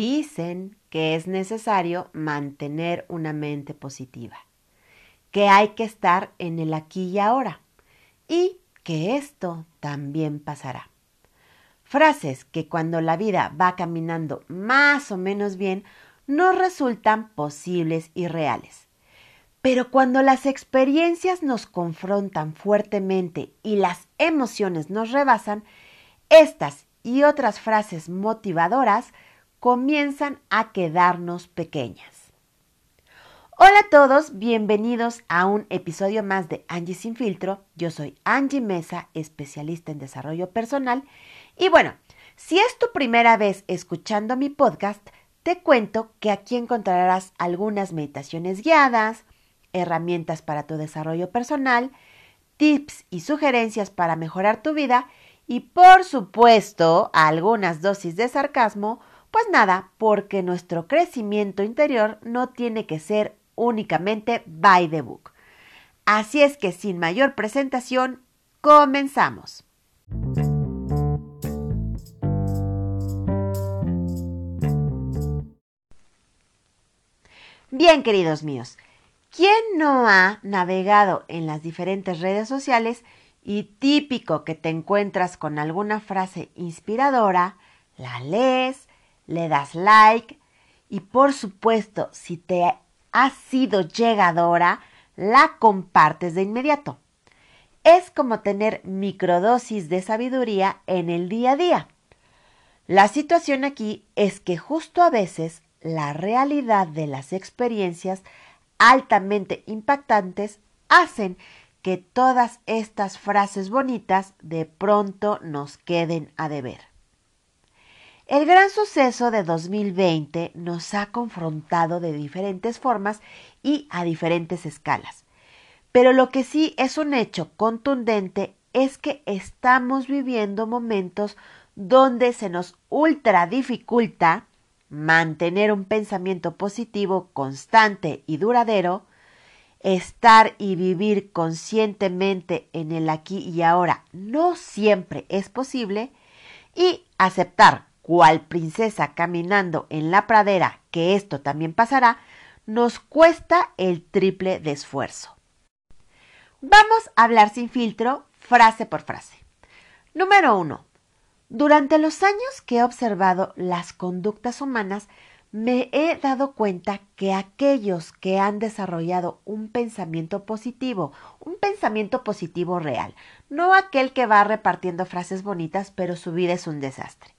dicen que es necesario mantener una mente positiva, que hay que estar en el aquí y ahora y que esto también pasará. Frases que cuando la vida va caminando más o menos bien nos resultan posibles y reales. Pero cuando las experiencias nos confrontan fuertemente y las emociones nos rebasan, estas y otras frases motivadoras comienzan a quedarnos pequeñas. Hola a todos, bienvenidos a un episodio más de Angie Sin Filtro. Yo soy Angie Mesa, especialista en desarrollo personal. Y bueno, si es tu primera vez escuchando mi podcast, te cuento que aquí encontrarás algunas meditaciones guiadas, herramientas para tu desarrollo personal, tips y sugerencias para mejorar tu vida y por supuesto algunas dosis de sarcasmo, pues nada, porque nuestro crecimiento interior no tiene que ser únicamente by the book. Así es que sin mayor presentación, comenzamos. Bien, queridos míos, ¿quién no ha navegado en las diferentes redes sociales y típico que te encuentras con alguna frase inspiradora, la lees, le das like y por supuesto, si te ha sido llegadora, la compartes de inmediato. Es como tener microdosis de sabiduría en el día a día. La situación aquí es que justo a veces la realidad de las experiencias altamente impactantes hacen que todas estas frases bonitas de pronto nos queden a deber. El gran suceso de 2020 nos ha confrontado de diferentes formas y a diferentes escalas. Pero lo que sí es un hecho contundente es que estamos viviendo momentos donde se nos ultra dificulta mantener un pensamiento positivo constante y duradero, estar y vivir conscientemente en el aquí y ahora no siempre es posible y aceptar cual princesa caminando en la pradera que esto también pasará, nos cuesta el triple de esfuerzo. Vamos a hablar sin filtro, frase por frase. Número 1. Durante los años que he observado las conductas humanas, me he dado cuenta que aquellos que han desarrollado un pensamiento positivo, un pensamiento positivo real, no aquel que va repartiendo frases bonitas pero su vida es un desastre.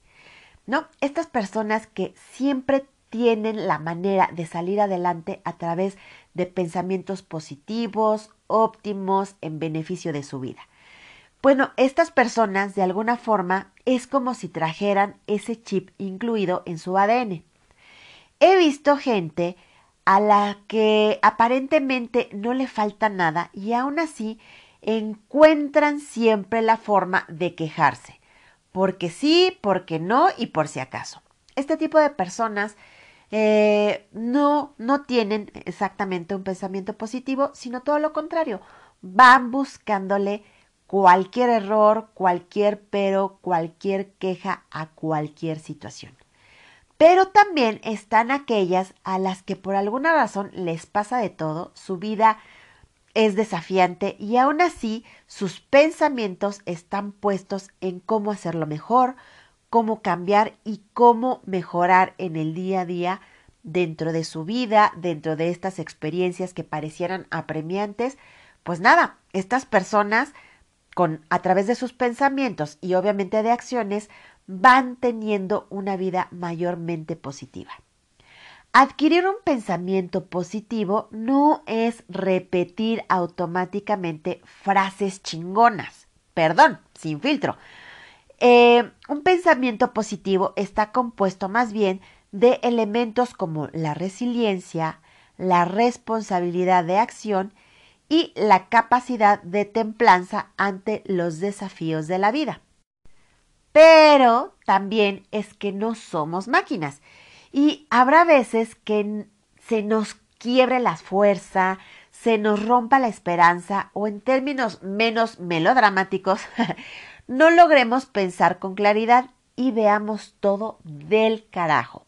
No, estas personas que siempre tienen la manera de salir adelante a través de pensamientos positivos, óptimos, en beneficio de su vida. Bueno, estas personas de alguna forma es como si trajeran ese chip incluido en su ADN. He visto gente a la que aparentemente no le falta nada y aún así encuentran siempre la forma de quejarse. Porque sí, porque no y por si acaso. Este tipo de personas eh, no, no tienen exactamente un pensamiento positivo, sino todo lo contrario. Van buscándole cualquier error, cualquier pero, cualquier queja a cualquier situación. Pero también están aquellas a las que por alguna razón les pasa de todo, su vida es desafiante y aún así sus pensamientos están puestos en cómo hacerlo mejor, cómo cambiar y cómo mejorar en el día a día dentro de su vida, dentro de estas experiencias que parecieran apremiantes. Pues nada, estas personas con, a través de sus pensamientos y obviamente de acciones, van teniendo una vida mayormente positiva. Adquirir un pensamiento positivo no es repetir automáticamente frases chingonas. Perdón, sin filtro. Eh, un pensamiento positivo está compuesto más bien de elementos como la resiliencia, la responsabilidad de acción y la capacidad de templanza ante los desafíos de la vida. Pero también es que no somos máquinas y habrá veces que se nos quiebre la fuerza, se nos rompa la esperanza o en términos menos melodramáticos, no logremos pensar con claridad y veamos todo del carajo.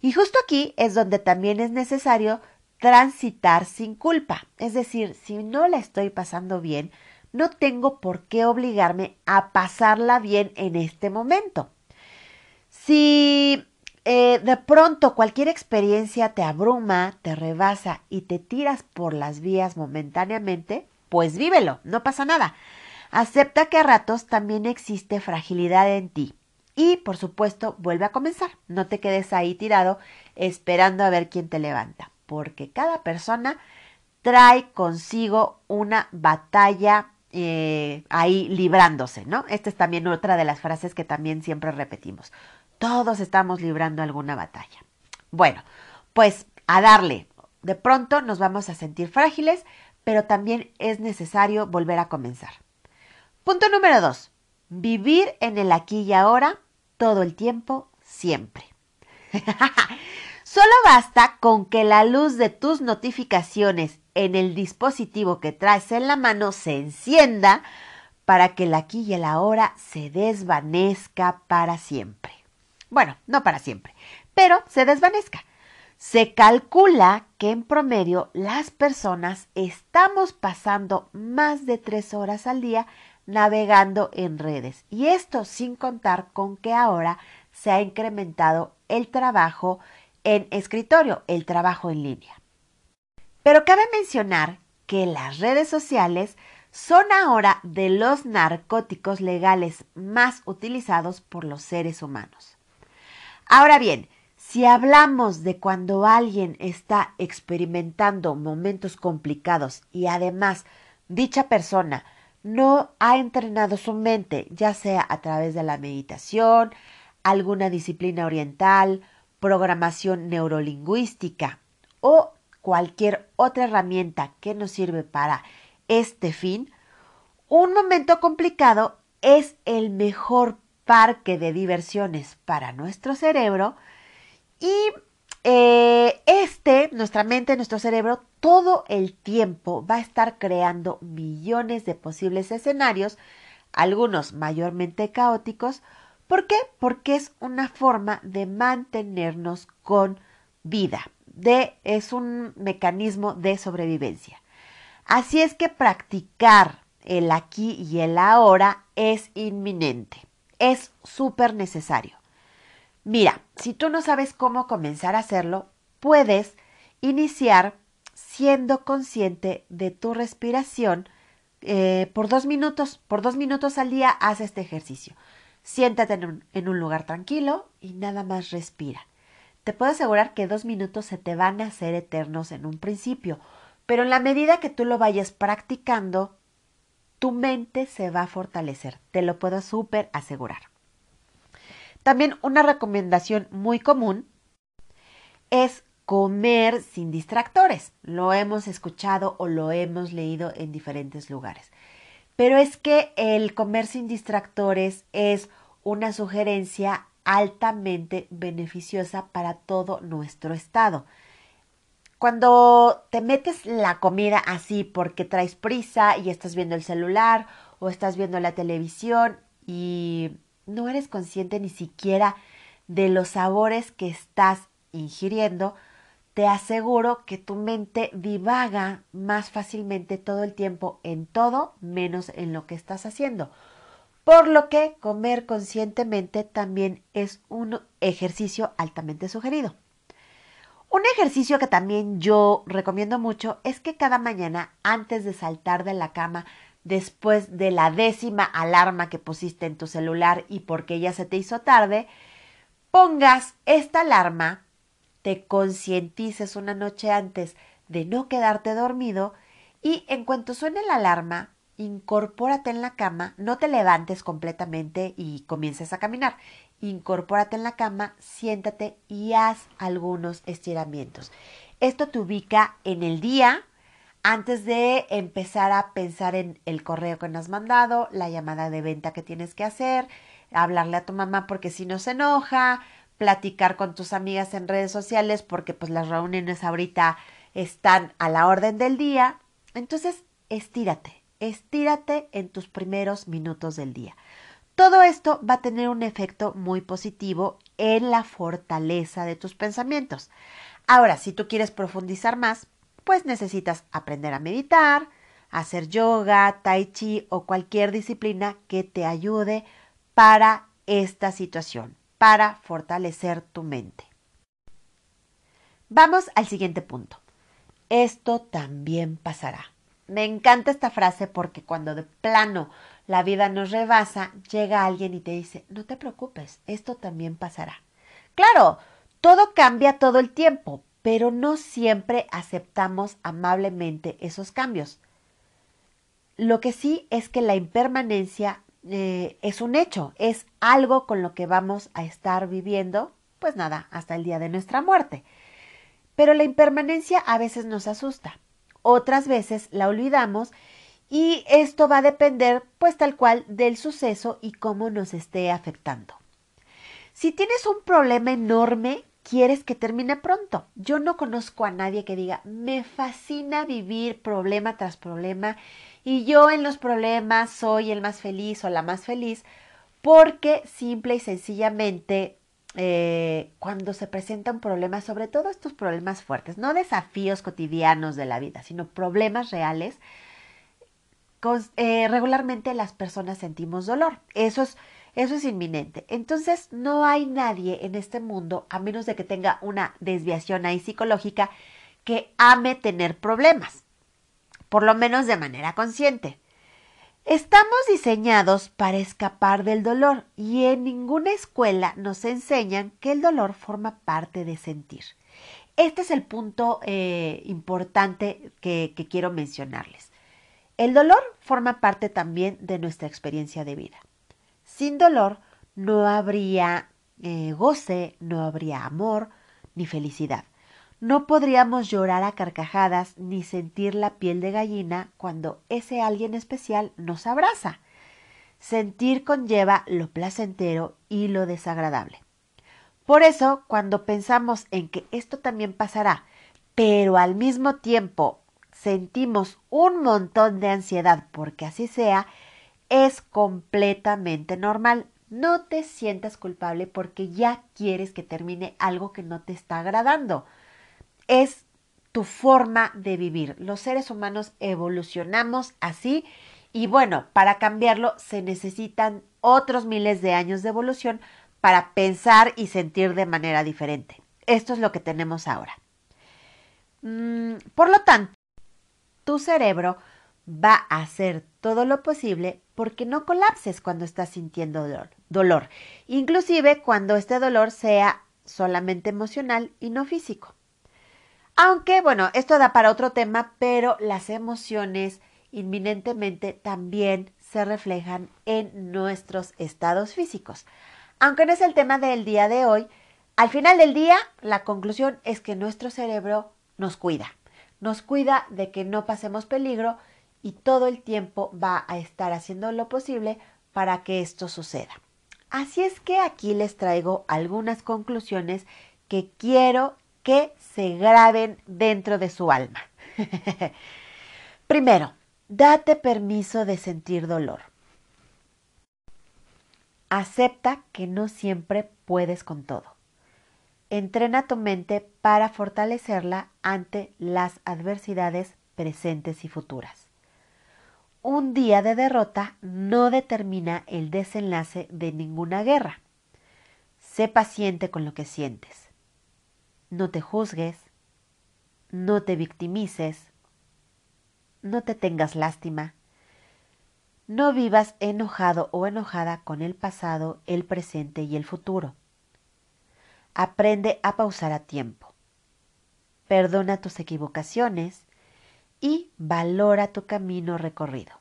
Y justo aquí es donde también es necesario transitar sin culpa. Es decir, si no la estoy pasando bien, no tengo por qué obligarme a pasarla bien en este momento. Si eh, de pronto cualquier experiencia te abruma, te rebasa y te tiras por las vías momentáneamente, pues vívelo, no pasa nada. Acepta que a ratos también existe fragilidad en ti. Y, por supuesto, vuelve a comenzar. No te quedes ahí tirado esperando a ver quién te levanta, porque cada persona trae consigo una batalla eh, ahí librándose, ¿no? Esta es también otra de las frases que también siempre repetimos. Todos estamos librando alguna batalla. Bueno, pues a darle. De pronto nos vamos a sentir frágiles, pero también es necesario volver a comenzar. Punto número dos. Vivir en el aquí y ahora todo el tiempo, siempre. Solo basta con que la luz de tus notificaciones en el dispositivo que traes en la mano se encienda para que el aquí y el ahora se desvanezca para siempre. Bueno, no para siempre, pero se desvanezca. Se calcula que en promedio las personas estamos pasando más de tres horas al día navegando en redes. Y esto sin contar con que ahora se ha incrementado el trabajo en escritorio, el trabajo en línea. Pero cabe mencionar que las redes sociales son ahora de los narcóticos legales más utilizados por los seres humanos. Ahora bien, si hablamos de cuando alguien está experimentando momentos complicados y además dicha persona no ha entrenado su mente, ya sea a través de la meditación, alguna disciplina oriental, programación neurolingüística o cualquier otra herramienta que nos sirve para este fin, un momento complicado es el mejor parque de diversiones para nuestro cerebro y eh, este, nuestra mente, nuestro cerebro, todo el tiempo va a estar creando millones de posibles escenarios, algunos mayormente caóticos. ¿Por qué? Porque es una forma de mantenernos con vida, es un mecanismo de sobrevivencia. Así es que practicar el aquí y el ahora es inminente, es súper necesario. Mira, si tú no sabes cómo comenzar a hacerlo, puedes iniciar siendo consciente de tu respiración eh, por dos minutos. Por dos minutos al día haz este ejercicio. Siéntate en un, en un lugar tranquilo y nada más respira. Te puedo asegurar que dos minutos se te van a hacer eternos en un principio, pero en la medida que tú lo vayas practicando, tu mente se va a fortalecer. Te lo puedo súper asegurar. También una recomendación muy común es comer sin distractores. Lo hemos escuchado o lo hemos leído en diferentes lugares. Pero es que el comer sin distractores es una sugerencia altamente beneficiosa para todo nuestro estado. Cuando te metes la comida así porque traes prisa y estás viendo el celular o estás viendo la televisión y no eres consciente ni siquiera de los sabores que estás ingiriendo, te aseguro que tu mente divaga más fácilmente todo el tiempo en todo menos en lo que estás haciendo. Por lo que comer conscientemente también es un ejercicio altamente sugerido. Un ejercicio que también yo recomiendo mucho es que cada mañana antes de saltar de la cama después de la décima alarma que pusiste en tu celular y porque ya se te hizo tarde, pongas esta alarma, te concientices una noche antes de no quedarte dormido y en cuanto suene la alarma, incorpórate en la cama, no te levantes completamente y comiences a caminar. Incorpórate en la cama, siéntate y haz algunos estiramientos. Esto te ubica en el día, antes de empezar a pensar en el correo que nos has mandado, la llamada de venta que tienes que hacer, hablarle a tu mamá porque si no se enoja, platicar con tus amigas en redes sociales porque pues las reuniones ahorita están a la orden del día. Entonces, estírate, estírate en tus primeros minutos del día. Todo esto va a tener un efecto muy positivo en la fortaleza de tus pensamientos. Ahora, si tú quieres profundizar más, pues necesitas aprender a meditar, hacer yoga, tai chi o cualquier disciplina que te ayude para esta situación, para fortalecer tu mente. Vamos al siguiente punto. Esto también pasará. Me encanta esta frase porque cuando de plano la vida nos rebasa, llega alguien y te dice, no te preocupes, esto también pasará. Claro, todo cambia todo el tiempo, pero no siempre aceptamos amablemente esos cambios. Lo que sí es que la impermanencia eh, es un hecho, es algo con lo que vamos a estar viviendo, pues nada, hasta el día de nuestra muerte. Pero la impermanencia a veces nos asusta, otras veces la olvidamos y esto va a depender, pues tal cual, del suceso y cómo nos esté afectando. Si tienes un problema enorme, quieres que termine pronto. Yo no conozco a nadie que diga, me fascina vivir problema tras problema y yo en los problemas soy el más feliz o la más feliz, porque simple y sencillamente eh, cuando se presenta un problema, sobre todo estos problemas fuertes, no desafíos cotidianos de la vida, sino problemas reales, eh, regularmente las personas sentimos dolor. Eso es, eso es inminente. Entonces, no hay nadie en este mundo, a menos de que tenga una desviación ahí psicológica, que ame tener problemas, por lo menos de manera consciente. Estamos diseñados para escapar del dolor y en ninguna escuela nos enseñan que el dolor forma parte de sentir. Este es el punto eh, importante que quiero mencionarles. El dolor forma parte también de nuestra experiencia de vida. Sin dolor no habría eh, goce, no habría amor ni felicidad. No podríamos llorar a carcajadas ni sentir la piel de gallina cuando ese alguien especial nos abraza. Sentir conlleva lo placentero y lo desagradable. Por eso, cuando pensamos en que esto también pasará, pero al mismo tiempo sentimos un montón de ansiedad porque así sea, es completamente normal. No te sientas culpable porque ya quieres que termine algo que no te está agradando. Es tu forma de vivir. Los seres humanos evolucionamos así y bueno, para cambiarlo se necesitan otros miles de años de evolución para pensar y sentir de manera diferente. Esto es lo que tenemos ahora. Mm, por lo tanto, tu cerebro va a hacer todo lo posible porque no colapses cuando estás sintiendo dolor, dolor, inclusive cuando este dolor sea solamente emocional y no físico. Aunque, bueno, esto da para otro tema, pero las emociones inminentemente también se reflejan en nuestros estados físicos. Aunque no es el tema del día de hoy, al final del día la conclusión es que nuestro cerebro nos cuida nos cuida de que no pasemos peligro y todo el tiempo va a estar haciendo lo posible para que esto suceda. Así es que aquí les traigo algunas conclusiones que quiero que se graben dentro de su alma. Primero, date permiso de sentir dolor. Acepta que no siempre puedes con todo. Entrena tu mente para fortalecerla ante las adversidades presentes y futuras. Un día de derrota no determina el desenlace de ninguna guerra. Sé paciente con lo que sientes. No te juzgues, no te victimices, no te tengas lástima. No vivas enojado o enojada con el pasado, el presente y el futuro. Aprende a pausar a tiempo. Perdona tus equivocaciones y valora tu camino recorrido.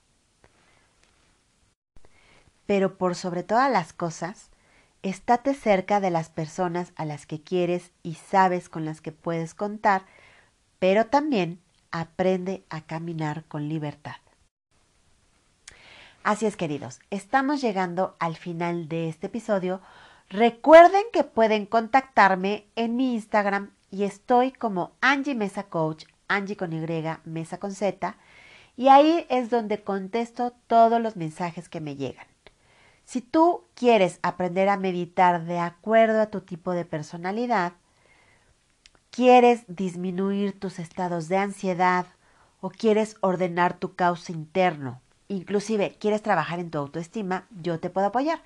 Pero por sobre todas las cosas, estate cerca de las personas a las que quieres y sabes con las que puedes contar, pero también aprende a caminar con libertad. Así es, queridos, estamos llegando al final de este episodio Recuerden que pueden contactarme en mi Instagram y estoy como Angie Mesa Coach, Angie con Y, Mesa con Z, y ahí es donde contesto todos los mensajes que me llegan. Si tú quieres aprender a meditar de acuerdo a tu tipo de personalidad, quieres disminuir tus estados de ansiedad o quieres ordenar tu caos interno, inclusive quieres trabajar en tu autoestima, yo te puedo apoyar.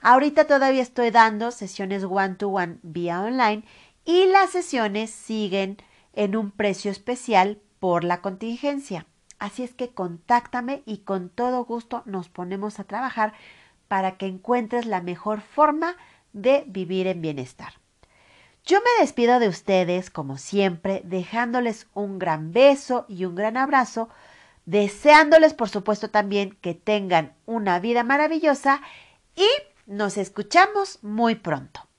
Ahorita todavía estoy dando sesiones one-to-one vía online y las sesiones siguen en un precio especial por la contingencia. Así es que contáctame y con todo gusto nos ponemos a trabajar para que encuentres la mejor forma de vivir en bienestar. Yo me despido de ustedes, como siempre, dejándoles un gran beso y un gran abrazo, deseándoles, por supuesto, también que tengan una vida maravillosa y nos escuchamos muy pronto.